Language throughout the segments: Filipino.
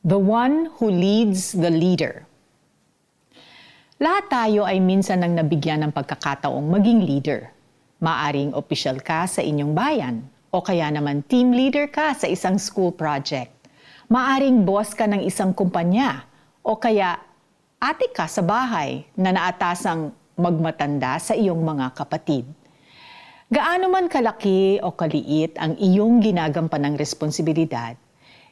The one who leads the leader. Lahat tayo ay minsan nang nabigyan ng pagkakataong maging leader. Maaring opisyal ka sa inyong bayan o kaya naman team leader ka sa isang school project. Maaring boss ka ng isang kumpanya o kaya ate ka sa bahay na naatasang magmatanda sa iyong mga kapatid. Gaano man kalaki o kaliit ang iyong ginagampanang responsibilidad,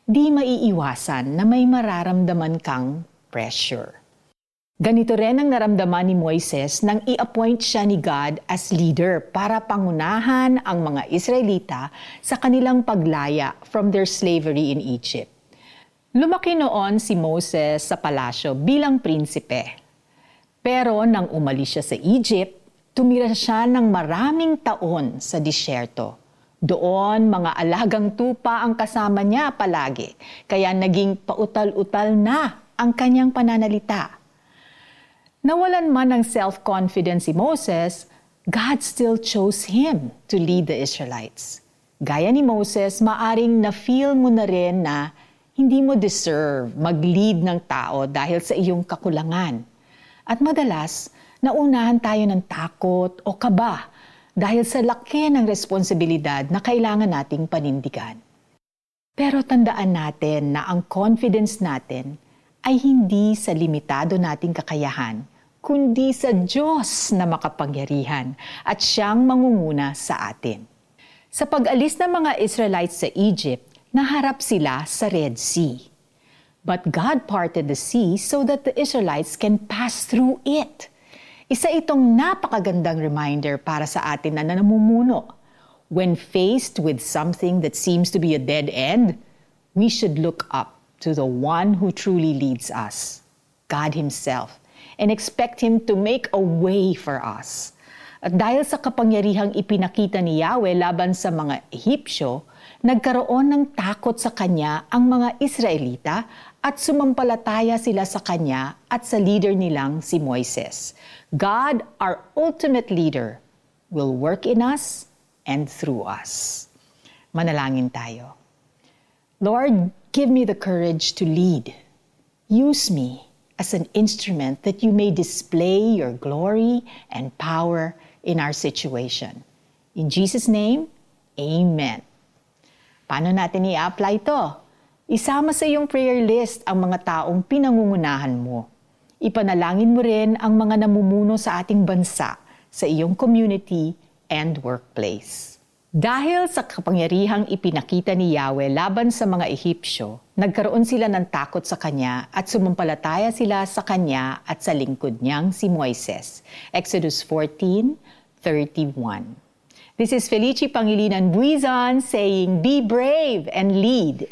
di maiiwasan na may mararamdaman kang pressure. Ganito rin ang naramdaman ni Moises nang i-appoint siya ni God as leader para pangunahan ang mga Israelita sa kanilang paglaya from their slavery in Egypt. Lumaki noon si Moses sa palasyo bilang prinsipe. Pero nang umalis siya sa Egypt, tumira siya ng maraming taon sa disyerto doon, mga alagang tupa ang kasama niya palagi, kaya naging pautal-utal na ang kanyang pananalita. Nawalan man ng self-confidence si Moses, God still chose him to lead the Israelites. Gaya ni Moses, maaring na-feel mo na rin na hindi mo deserve mag-lead ng tao dahil sa iyong kakulangan. At madalas, naunahan tayo ng takot o kaba dahil sa laki ng responsibilidad na kailangan nating panindigan. Pero tandaan natin na ang confidence natin ay hindi sa limitado nating kakayahan, kundi sa Diyos na makapangyarihan at siyang mangunguna sa atin. Sa pag-alis ng mga Israelites sa Egypt, naharap sila sa Red Sea. But God parted the sea so that the Israelites can pass through it – isa itong napakagandang reminder para sa atin na namumuno. When faced with something that seems to be a dead end, we should look up to the one who truly leads us, God Himself, and expect Him to make a way for us. At dahil sa kapangyarihang ipinakita ni Yahweh laban sa mga Ehipsyo, nagkaroon ng takot sa Kanya ang mga Israelita at sumampalataya sila sa Kanya at sa leader nilang si Moises. God, our ultimate leader, will work in us and through us. Manalangin tayo. Lord, give me the courage to lead. Use me as an instrument that you may display your glory and power in our situation. In Jesus' name, Amen. Paano natin i-apply ito? Isama sa iyong prayer list ang mga taong pinangungunahan mo Ipanalangin mo rin ang mga namumuno sa ating bansa, sa iyong community and workplace. Dahil sa kapangyarihang ipinakita ni Yahweh laban sa mga Ehipsyo, nagkaroon sila ng takot sa Kanya at sumampalataya sila sa Kanya at sa lingkod niyang si Moises. Exodus 14:31. This is Felici Pangilinan Buizan saying, Be brave and lead.